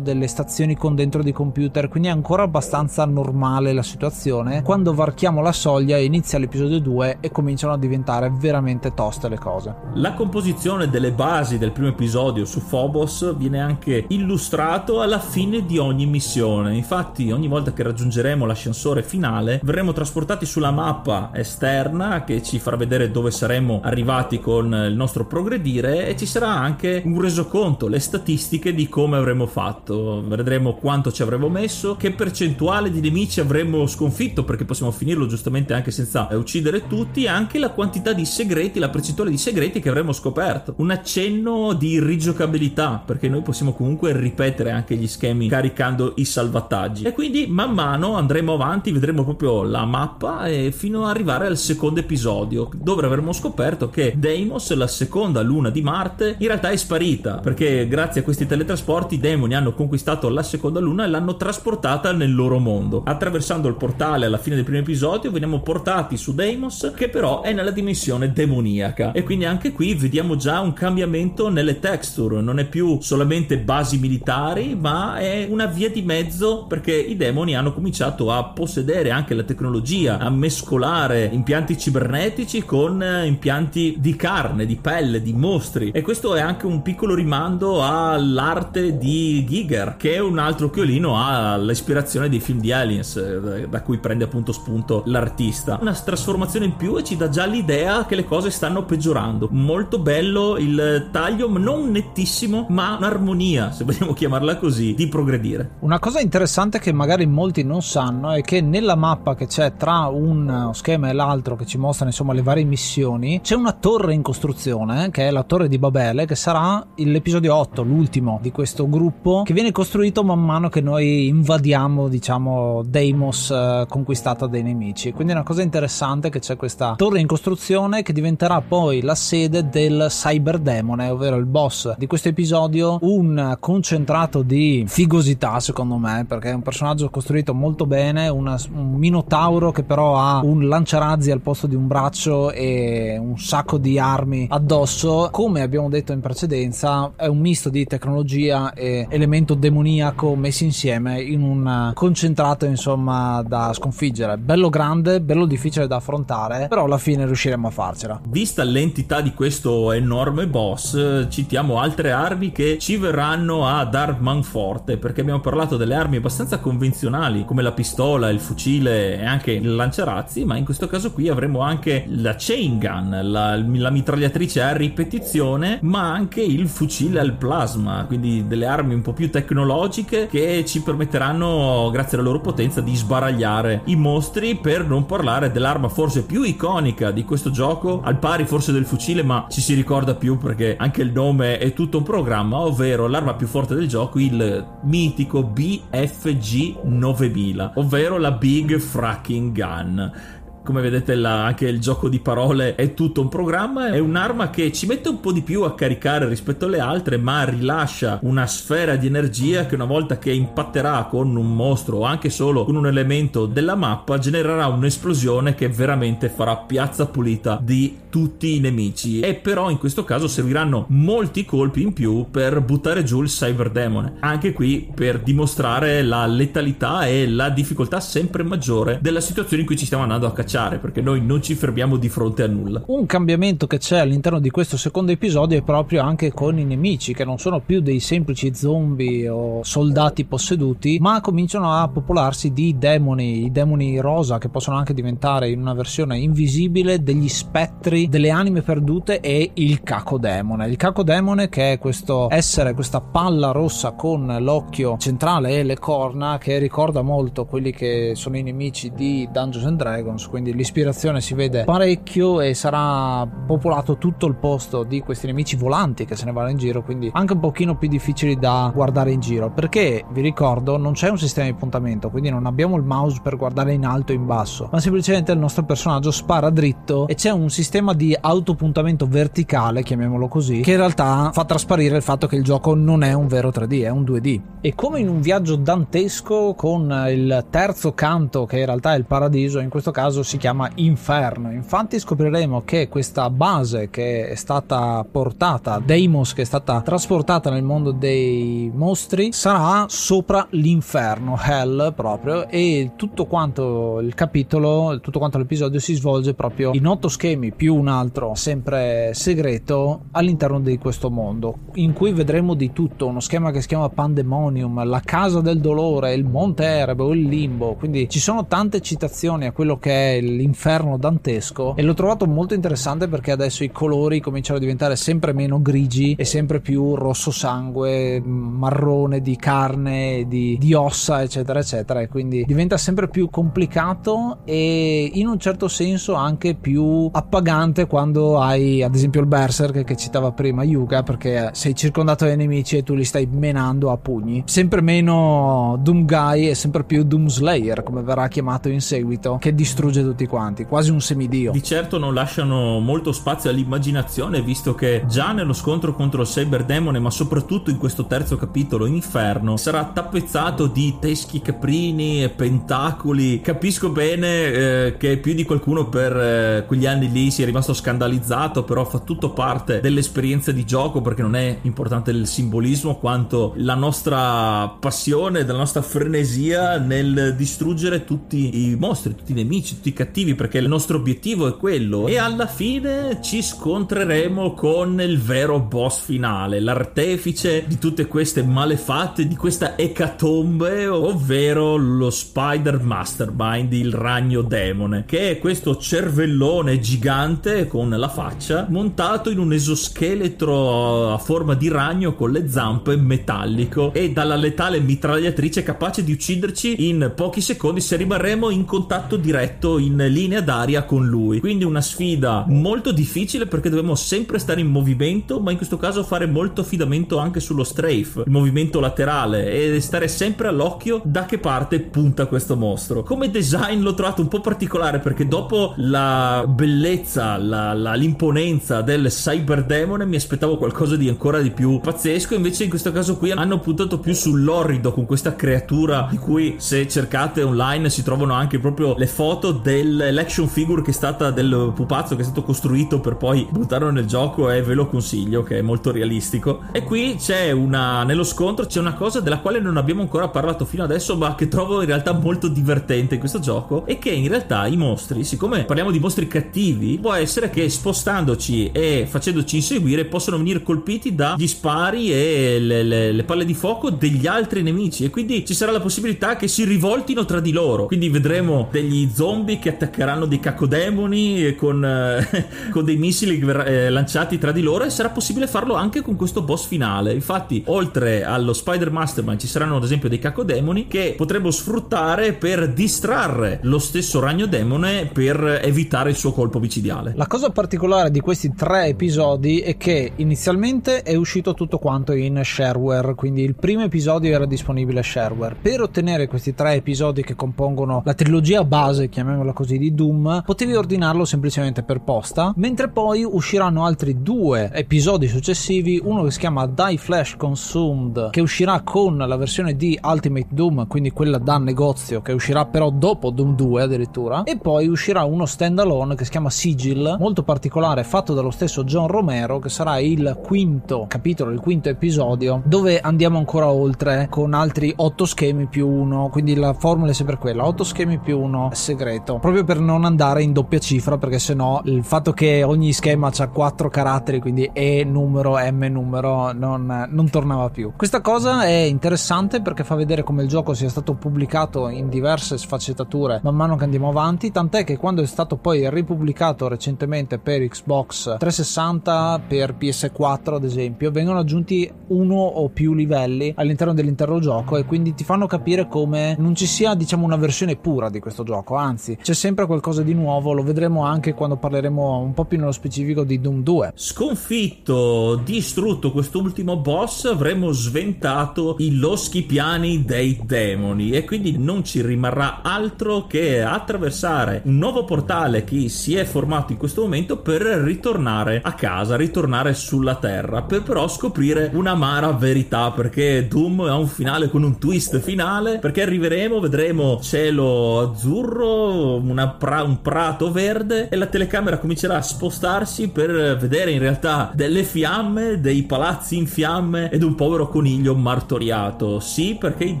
Speaker 1: delle stazioni con dentro di computer, quindi è ancora abbastanza normale la situazione. Quando varchiamo la soglia inizia l'episodio 2 e cominciano a diventare veramente toste le cose.
Speaker 2: La composizione delle basi del primo episodio su Phobos viene anche illustrata alla fine di ogni missione. Infatti, ogni volta che raggiungeremo l'ascensore finale, verremo trasportati sulla mappa esterna che ci farà vedere dove saremo arrivati con il nostro progredire e ci sarà anche un resoconto, le statistiche di come avremo fatto. Vedremo quanto ci avremo messo, che percentuale di nemici avremo sconfitto, perché possiamo finirlo giustamente anche senza uccidere tutti, e anche la quantità di segreti, la percentuale di segreti che avremo scoperto. Un accenno di rigiocabilità, perché noi possiamo comunque ripetere anche gli schemi caricando i salvataggi. E quindi man mano andremo avanti, vedremo proprio la mappa e fino ad arrivare al secondo episodio, dove avremo scoperto che Deimos, la seconda luna di Marte, in realtà è sparita, perché grazie a questi teletrasporti i demoni hanno conquistato la seconda luna e l'hanno trasportata nel loro mondo. Attraversando il portale alla fine del primo episodio veniamo portati su Deimos, che però è nella dimensione demoniaca. E quindi anche qui vediamo già un cambiamento nelle texture, non è più solamente basi militari, ma è una via di mezzo perché i demoni hanno cominciato a possedere anche la tecnologia, a mescolare impianti cibernetici con eh, impianti di carne, di pelle, di mostri. E questo è anche un piccolo rimando all'arte di Giger, che è un altro occhiolino all'ispirazione dei film di Aliens, eh, da cui prende appunto spunto l'artista. Una trasformazione in più e ci dà già l'idea che le cose stanno peggiorando. Molto bello il taglio, non nettissimo, ma un'armonia, se vogliamo chiamarla così, di progredire.
Speaker 1: Una cosa interessante che magari molti non sanno è che nella mappa che c'è tra un schema e l'altro che ci mostra insomma le varie missioni, c'è una torre in costruzione che è la torre di Babele che sarà l'episodio 8, l'ultimo di questo gruppo che viene costruito man mano che noi invadiamo diciamo Deimos eh, conquistata dai nemici. Quindi è una cosa interessante che c'è questa torre in costruzione che diventerà poi la sede del Cyber Demone, ovvero il boss di questo episodio, un concentrato di figosità secondo me perché è un personaggio costruito molto bene una, un minotauro che però ha un lanciarazzi al posto di un braccio e un sacco di armi addosso come abbiamo detto in precedenza è un misto di tecnologia e elemento demoniaco messi insieme in un concentrato insomma da sconfiggere. Bello grande bello difficile da affrontare però alla fine riusciremo a farcela.
Speaker 2: Vista l'entità di questo enorme boss citiamo altre armi che ci verranno a dar man forte perché abbiamo parlato delle armi abbastanza convenzionali come la pistola, il fucile e anche il lanciarazzi, ma in questo caso qui avremo anche la chain gun, la, la mitragliatrice a ripetizione, ma anche il fucile al plasma, quindi delle armi un po' più tecnologiche che ci permetteranno, grazie alla loro potenza, di sbaragliare i mostri per non parlare dell'arma forse più iconica di questo gioco, al pari forse del fucile, ma ci si ricorda più perché anche il nome è tutto un programma, ovvero l'arma più forte del gioco, il mitico BFG 9000, ovvero la Big Fracking Gun come vedete la, anche il gioco di parole è tutto un programma, è un'arma che ci mette un po' di più a caricare rispetto alle altre, ma rilascia una sfera di energia che una volta che impatterà con un mostro o anche solo con un elemento della mappa genererà un'esplosione che veramente farà piazza pulita di tutti i nemici. E però in questo caso serviranno molti colpi in più per buttare giù il cyberdemone. Anche qui per dimostrare la letalità e la difficoltà sempre maggiore della situazione in cui ci stiamo andando a cacciare perché noi non ci fermiamo di fronte a nulla
Speaker 1: un cambiamento che c'è all'interno di questo secondo episodio è proprio anche con i nemici che non sono più dei semplici zombie o soldati posseduti ma cominciano a popolarsi di demoni i demoni rosa che possono anche diventare in una versione invisibile degli spettri delle anime perdute e il cacodemone. Il cacodemone che è questo essere, questa palla rossa con l'occhio centrale e le corna che ricorda molto quelli che sono i nemici di Dungeons and Dragons, quindi l'ispirazione si vede parecchio e sarà popolato tutto il posto di questi nemici volanti che se ne vanno in giro, quindi anche un pochino più difficili da guardare in giro, perché vi ricordo non c'è un sistema di puntamento, quindi non abbiamo il mouse per guardare in alto e in basso, ma semplicemente il nostro personaggio spara dritto e c'è un sistema di autopuntamento verticale, chiamiamolo così, che in realtà fa trasparire il fatto che il gioco non è un vero 3D, è un 2D. E come in un viaggio dantesco con il terzo canto, che in realtà è il paradiso, in questo caso si chiama Inferno. Infatti scopriremo che questa base che è stata portata, Deimos, che è stata trasportata nel mondo dei mostri, sarà sopra l'inferno, Hell proprio, e tutto quanto il capitolo, tutto quanto l'episodio si svolge proprio in otto schemi più un altro sempre segreto all'interno di questo mondo in cui vedremo di tutto uno schema che si chiama Pandemonium la casa del dolore il monte Erebo il limbo quindi ci sono tante citazioni a quello che è l'inferno dantesco e l'ho trovato molto interessante perché adesso i colori cominciano a diventare sempre meno grigi e sempre più rosso sangue marrone di carne di, di ossa eccetera eccetera e quindi diventa sempre più complicato e in un certo senso anche più appagante quando hai ad esempio il berserk che citava prima Yuga perché sei circondato dai nemici e tu li stai menando a pugni. Sempre meno Doom Guy e sempre più Doom Slayer come verrà chiamato in seguito che distrugge tutti quanti quasi un semidio.
Speaker 2: Di certo non lasciano molto spazio all'immaginazione visto che già nello scontro contro il Cyberdemone ma soprattutto in questo terzo capitolo Inferno sarà tappezzato di teschi caprini e pentacoli. Capisco bene eh, che più di qualcuno per eh, quegli anni lì si è rimasto scandalizzato, però fa tutto parte dell'esperienza di gioco perché non è importante il simbolismo quanto la nostra passione, la nostra frenesia nel distruggere tutti i mostri, tutti i nemici, tutti i cattivi, perché il nostro obiettivo è quello. E alla fine ci scontreremo con il vero boss finale, l'artefice di tutte queste malefatte, di questa ecatombe, ovvero lo Spider Mastermind, il ragno demone, che è questo cervellone gigante con la faccia montato in un esoscheletro a forma di ragno con le zampe metallico e dalla letale mitragliatrice capace di ucciderci in pochi secondi se rimarremo in contatto diretto in linea d'aria con lui. Quindi una sfida molto difficile perché dobbiamo sempre stare in movimento, ma in questo caso fare molto affidamento anche sullo strafe, il movimento laterale e stare sempre all'occhio da che parte punta questo mostro. Come design l'ho trovato un po' particolare perché dopo la bellezza, la, la, l'imponenza del cyberdemone mi aspettavo qualcosa di ancora di più pazzesco invece in questo caso qui hanno puntato più sull'orrido con questa creatura di cui se cercate online si trovano anche proprio le foto dell'action figure che è stata del pupazzo che è stato costruito per poi buttarlo nel gioco e ve lo consiglio che è molto realistico. E qui c'è una nello scontro c'è una cosa della quale non abbiamo ancora parlato fino adesso ma che trovo in realtà molto divertente in questo gioco e che in realtà i mostri siccome parliamo di mostri cattivi può essere che spostandoci e facendoci inseguire possono venire colpiti dagli spari e le, le, le, palle di fuoco degli altri nemici e quindi ci sarà la possibilità che si rivoltino tra di loro. Quindi vedremo degli zombie che attaccheranno dei cacodemoni con, eh, con dei missili eh, lanciati tra di loro e sarà possibile farlo anche con questo boss finale infatti oltre allo Spider Mastermind ci saranno ad esempio dei cacodemoni che potremo sfruttare per distrarre lo stesso ragno demone per evitare il suo colpo micidiale
Speaker 1: la cosa particolare di questi tre episodi è che inizialmente è uscito tutto quanto in shareware, quindi il primo episodio era disponibile shareware. Per ottenere questi tre episodi che compongono la trilogia base, chiamiamola così di Doom, potevi ordinarlo semplicemente per posta, mentre poi usciranno altri due episodi successivi, uno che si chiama Die Flash Consumed, che uscirà con la versione di Ultimate Doom, quindi quella da negozio, che uscirà però dopo Doom 2 addirittura, e poi uscirà uno standalone che si chiama Sigil, molto particolare, fatto dallo stesso John Romero, che sarà il quinto capitolo, il quinto episodio, dove andiamo ancora oltre con altri 8 schemi più uno, quindi la formula è sempre quella, 8 schemi più uno segreto, proprio per non andare in doppia cifra, perché sennò il fatto che ogni schema ha 4 caratteri, quindi E numero, M numero, non, non tornava più. Questa cosa è interessante perché fa vedere come il gioco sia stato pubblicato in diverse sfaccettature man mano che andiamo avanti, tant'è che quando è stato poi ripubblicato recentemente per Xbox 360, per PS4 ad esempio, vengono aggiunti uno o più livelli all'interno dell'intero gioco e quindi ti fanno capire come non ci sia diciamo una versione pura di questo gioco, anzi c'è sempre qualcosa di nuovo, lo vedremo anche quando parleremo un po' più nello specifico di Doom 2.
Speaker 2: Sconfitto, distrutto quest'ultimo boss, avremo sventato i loschi piani dei demoni e quindi non ci rimarrà altro che attraversare un nuovo portale che si è formato in questo momento per ritornare a casa, ritornare sulla terra, per però scoprire un'amara verità perché Doom ha un finale con un twist finale perché arriveremo, vedremo cielo azzurro, pra- un prato verde e la telecamera comincerà a spostarsi per vedere in realtà delle fiamme, dei palazzi in fiamme ed un povero coniglio martoriato. Sì, perché i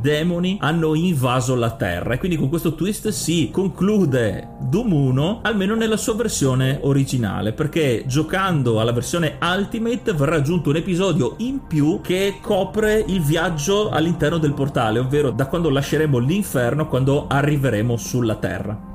Speaker 2: demoni hanno invaso la terra e quindi con questo twist si conclude Doom 1 almeno nella sua versione originale perché giocando alla versione Ultimate verrà aggiunto un episodio in più che copre il viaggio all'interno del portale, ovvero da quando lasceremo l'inferno quando arriveremo sulla terra.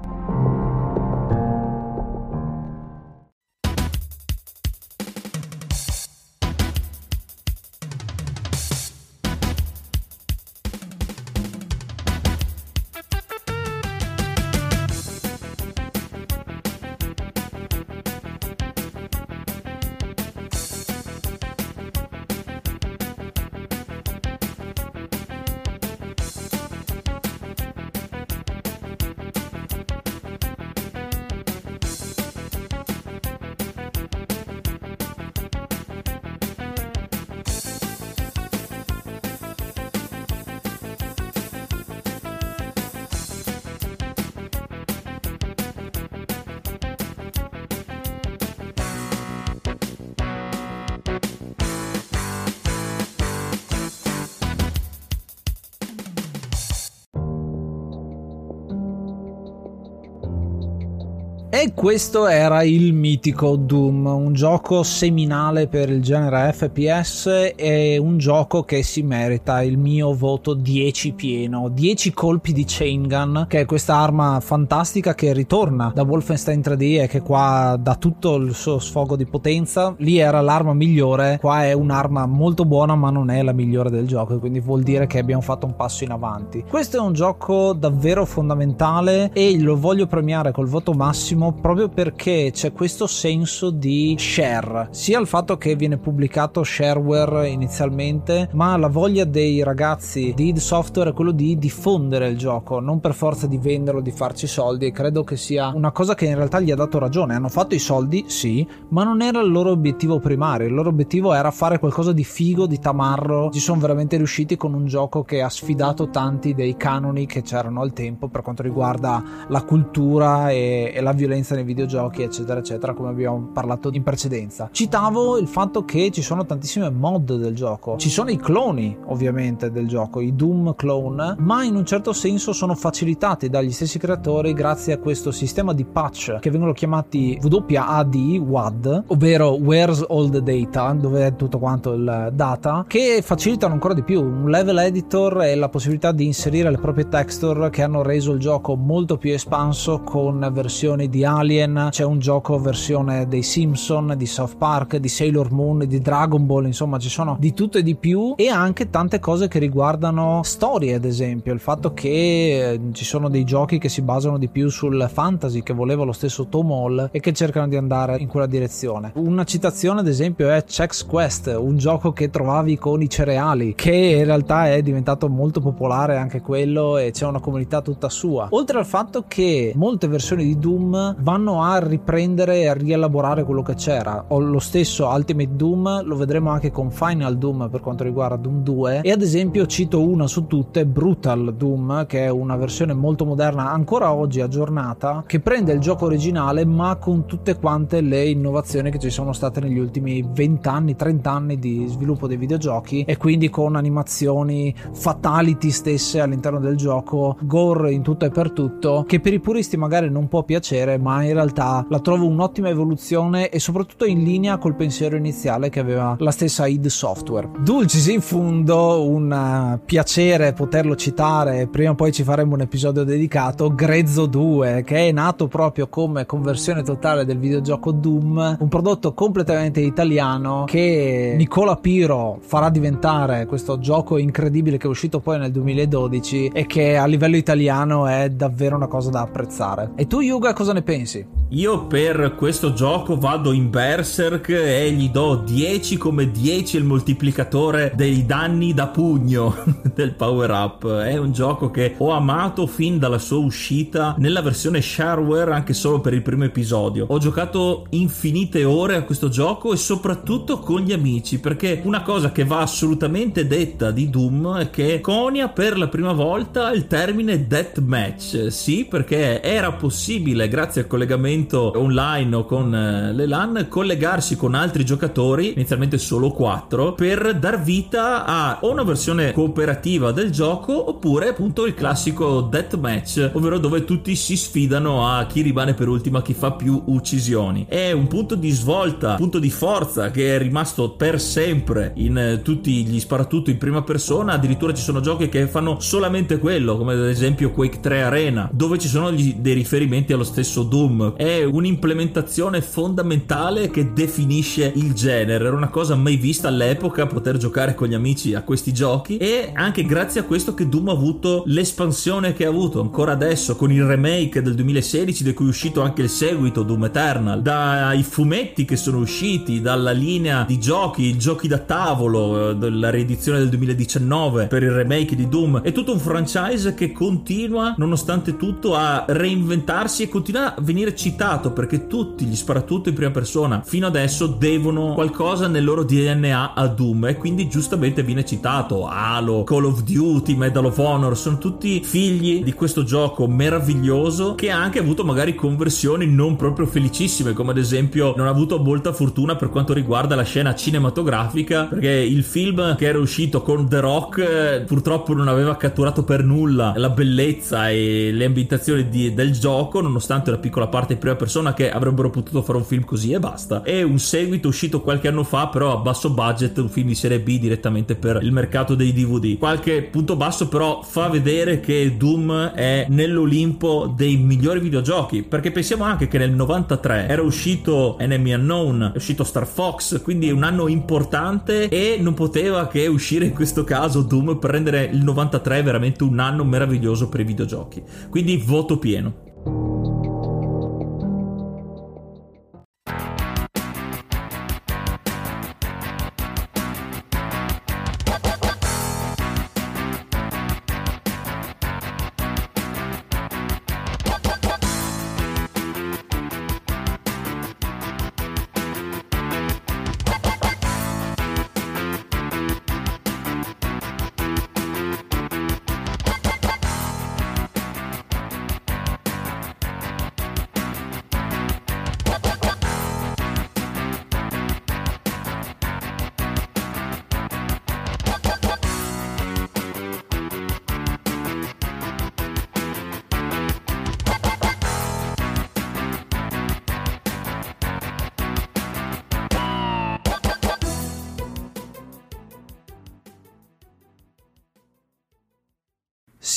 Speaker 1: Questo era il mitico Doom, un gioco seminale per il genere FPS e un gioco che si merita il mio voto 10 pieno, 10 colpi di chain gun, che è questa arma fantastica che ritorna da Wolfenstein 3D e che qua dà tutto il suo sfogo di potenza. Lì era l'arma migliore, qua è un'arma molto buona ma non è la migliore del gioco, quindi vuol dire che abbiamo fatto un passo in avanti. Questo è un gioco davvero fondamentale e lo voglio premiare col voto massimo proprio perché c'è questo senso di share, sia il fatto che viene pubblicato shareware inizialmente, ma la voglia dei ragazzi di id Software è quello di diffondere il gioco, non per forza di venderlo, di farci soldi e credo che sia una cosa che in realtà gli ha dato ragione. Hanno fatto i soldi, sì, ma non era il loro obiettivo primario, il loro obiettivo era fare qualcosa di figo, di tamarro. Ci sono veramente riusciti con un gioco che ha sfidato tanti dei canoni che c'erano al tempo per quanto riguarda la cultura e, e la violenza nei videogiochi, eccetera, eccetera, come abbiamo parlato in precedenza. Citavo il fatto che ci sono tantissime mod del gioco. Ci sono i cloni, ovviamente, del gioco, i Doom clone, ma in un certo senso sono facilitati dagli stessi creatori grazie a questo sistema di patch che vengono chiamati WAD, WAD, ovvero Where's All the Data, dove è tutto quanto il data, che facilitano ancora di più un level editor e la possibilità di inserire le proprie texture che hanno reso il gioco molto più espanso con versioni di Alien, c'è un gioco versione dei Simpson, di South Park, di Sailor Moon, di Dragon Ball, insomma ci sono di tutto e di più e anche tante cose che riguardano storie ad esempio, il fatto che eh, ci sono dei giochi che si basano di più sul fantasy che voleva lo stesso Tom Hall e che cercano di andare in quella direzione. Una citazione ad esempio è Chex Quest, un gioco che trovavi con i cereali che in realtà è diventato molto popolare anche quello e c'è una comunità tutta sua. Oltre al fatto che molte versioni di Doom vanno a riprendere e a rielaborare quello che c'era. O lo stesso Ultimate Doom lo vedremo anche con Final Doom per quanto riguarda Doom 2 e ad esempio cito una su tutte Brutal Doom che è una versione molto moderna ancora oggi aggiornata che prende il gioco originale ma con tutte quante le innovazioni che ci sono state negli ultimi 20 anni 30 anni di sviluppo dei videogiochi e quindi con animazioni fatality stesse all'interno del gioco gore in tutto e per tutto che per i puristi magari non può piacere ma in realtà la trovo un'ottima evoluzione e soprattutto in linea col pensiero iniziale che aveva la stessa id Software Dulcis in fondo un uh, piacere poterlo citare prima o poi ci faremo un episodio dedicato Grezzo 2 che è nato proprio come conversione totale del videogioco Doom un prodotto completamente italiano che Nicola Piro farà diventare questo gioco incredibile che è uscito poi nel 2012 e che a livello italiano è davvero una cosa da apprezzare e tu Yuga cosa ne pensi?
Speaker 2: Io per questo gioco vado in Berserk e gli do 10 come 10 il moltiplicatore dei danni da pugno del power up. È un gioco che ho amato fin dalla sua uscita nella versione shareware anche solo per il primo episodio. Ho giocato infinite ore a questo gioco e soprattutto con gli amici perché una cosa che va assolutamente detta di Doom è che conia per la prima volta il termine deathmatch. Sì, perché era possibile grazie al collegamento collegamento online o con eh, le LAN collegarsi con altri giocatori, inizialmente solo 4, per dar vita a o una versione cooperativa del gioco oppure appunto il classico deathmatch, ovvero dove tutti si sfidano a chi rimane per ultima, chi fa più uccisioni. È un punto di svolta, punto di forza che è rimasto per sempre in eh, tutti gli sparatutto in prima persona, addirittura ci sono giochi che fanno solamente quello, come ad esempio Quake 3 Arena, dove ci sono gli, dei riferimenti allo stesso Doom. È è un'implementazione fondamentale che definisce il genere. Era una cosa mai vista all'epoca poter giocare con gli amici a questi giochi e anche grazie a questo che Doom ha avuto l'espansione che ha avuto ancora adesso con il remake del 2016 di cui è uscito anche il seguito Doom Eternal, dai fumetti che sono usciti, dalla linea di giochi, giochi da tavolo, eh, della riedizione del 2019 per il remake di Doom. È tutto un franchise che continua nonostante tutto a reinventarsi e continua a venire citato citato perché tutti gli sparatutto in prima persona fino adesso devono qualcosa nel loro DNA a Doom e quindi giustamente viene citato Halo, Call of Duty, Medal of Honor, sono tutti figli di questo gioco meraviglioso che ha anche avuto magari conversioni non proprio felicissime come ad esempio non ha avuto molta fortuna per quanto riguarda la scena cinematografica perché il film che era uscito con The Rock eh, purtroppo non aveva catturato per nulla la bellezza e le ambientazioni di, del gioco nonostante la piccola parte in prima persona che avrebbero potuto fare un film così e basta. E un seguito uscito qualche anno fa, però a basso budget, un film di serie B direttamente per il mercato dei DVD. Qualche punto basso, però, fa vedere che Doom è nell'Olimpo dei migliori videogiochi. Perché pensiamo anche che nel 93 era uscito Enemy Unknown, è uscito Star Fox, quindi un anno importante e non poteva che uscire in questo caso Doom per rendere il 93 veramente un anno meraviglioso per i videogiochi. Quindi voto pieno.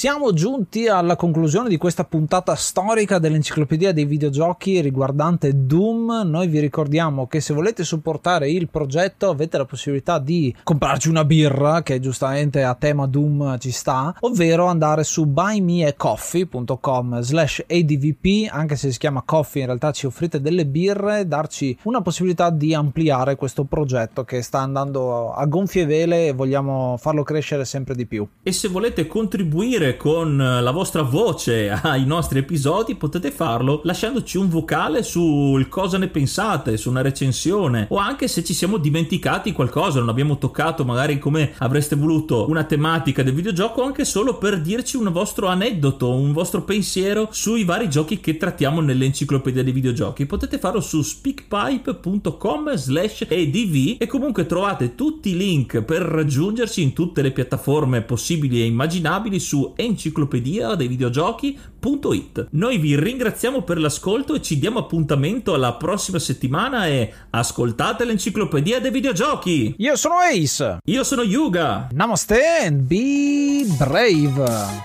Speaker 1: Siamo giunti alla conclusione di questa puntata storica dell'enciclopedia dei videogiochi riguardante Doom. Noi vi ricordiamo che se volete supportare il progetto avete la possibilità di comprarci una birra, che giustamente a tema Doom ci sta, ovvero andare su buymeacoffee.com slash advp, anche se si chiama coffee in realtà ci offrite delle birre, darci una possibilità di ampliare questo progetto che sta andando a gonfie vele e vogliamo farlo crescere sempre di più.
Speaker 2: E se volete contribuire con la vostra voce ai nostri episodi potete farlo lasciandoci un vocale sul cosa ne pensate, su una recensione o anche se ci siamo dimenticati qualcosa, non abbiamo toccato magari come avreste voluto una tematica del videogioco, anche solo per dirci un vostro aneddoto, un vostro pensiero sui vari giochi che trattiamo nell'enciclopedia dei videogiochi. Potete farlo su speakpipe.com slash edv e comunque trovate tutti i link per raggiungerci in tutte le piattaforme possibili e immaginabili su enciclopedia dei videogiochi.it. Noi vi ringraziamo per l'ascolto e ci diamo appuntamento alla prossima settimana e ascoltate l'enciclopedia dei videogiochi.
Speaker 1: Io sono Ace.
Speaker 2: Io sono Yuga.
Speaker 1: Namaste and be brave.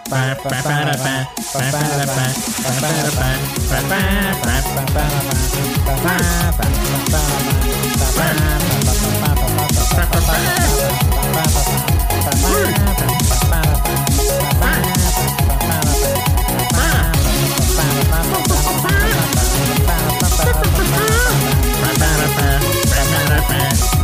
Speaker 1: Bye.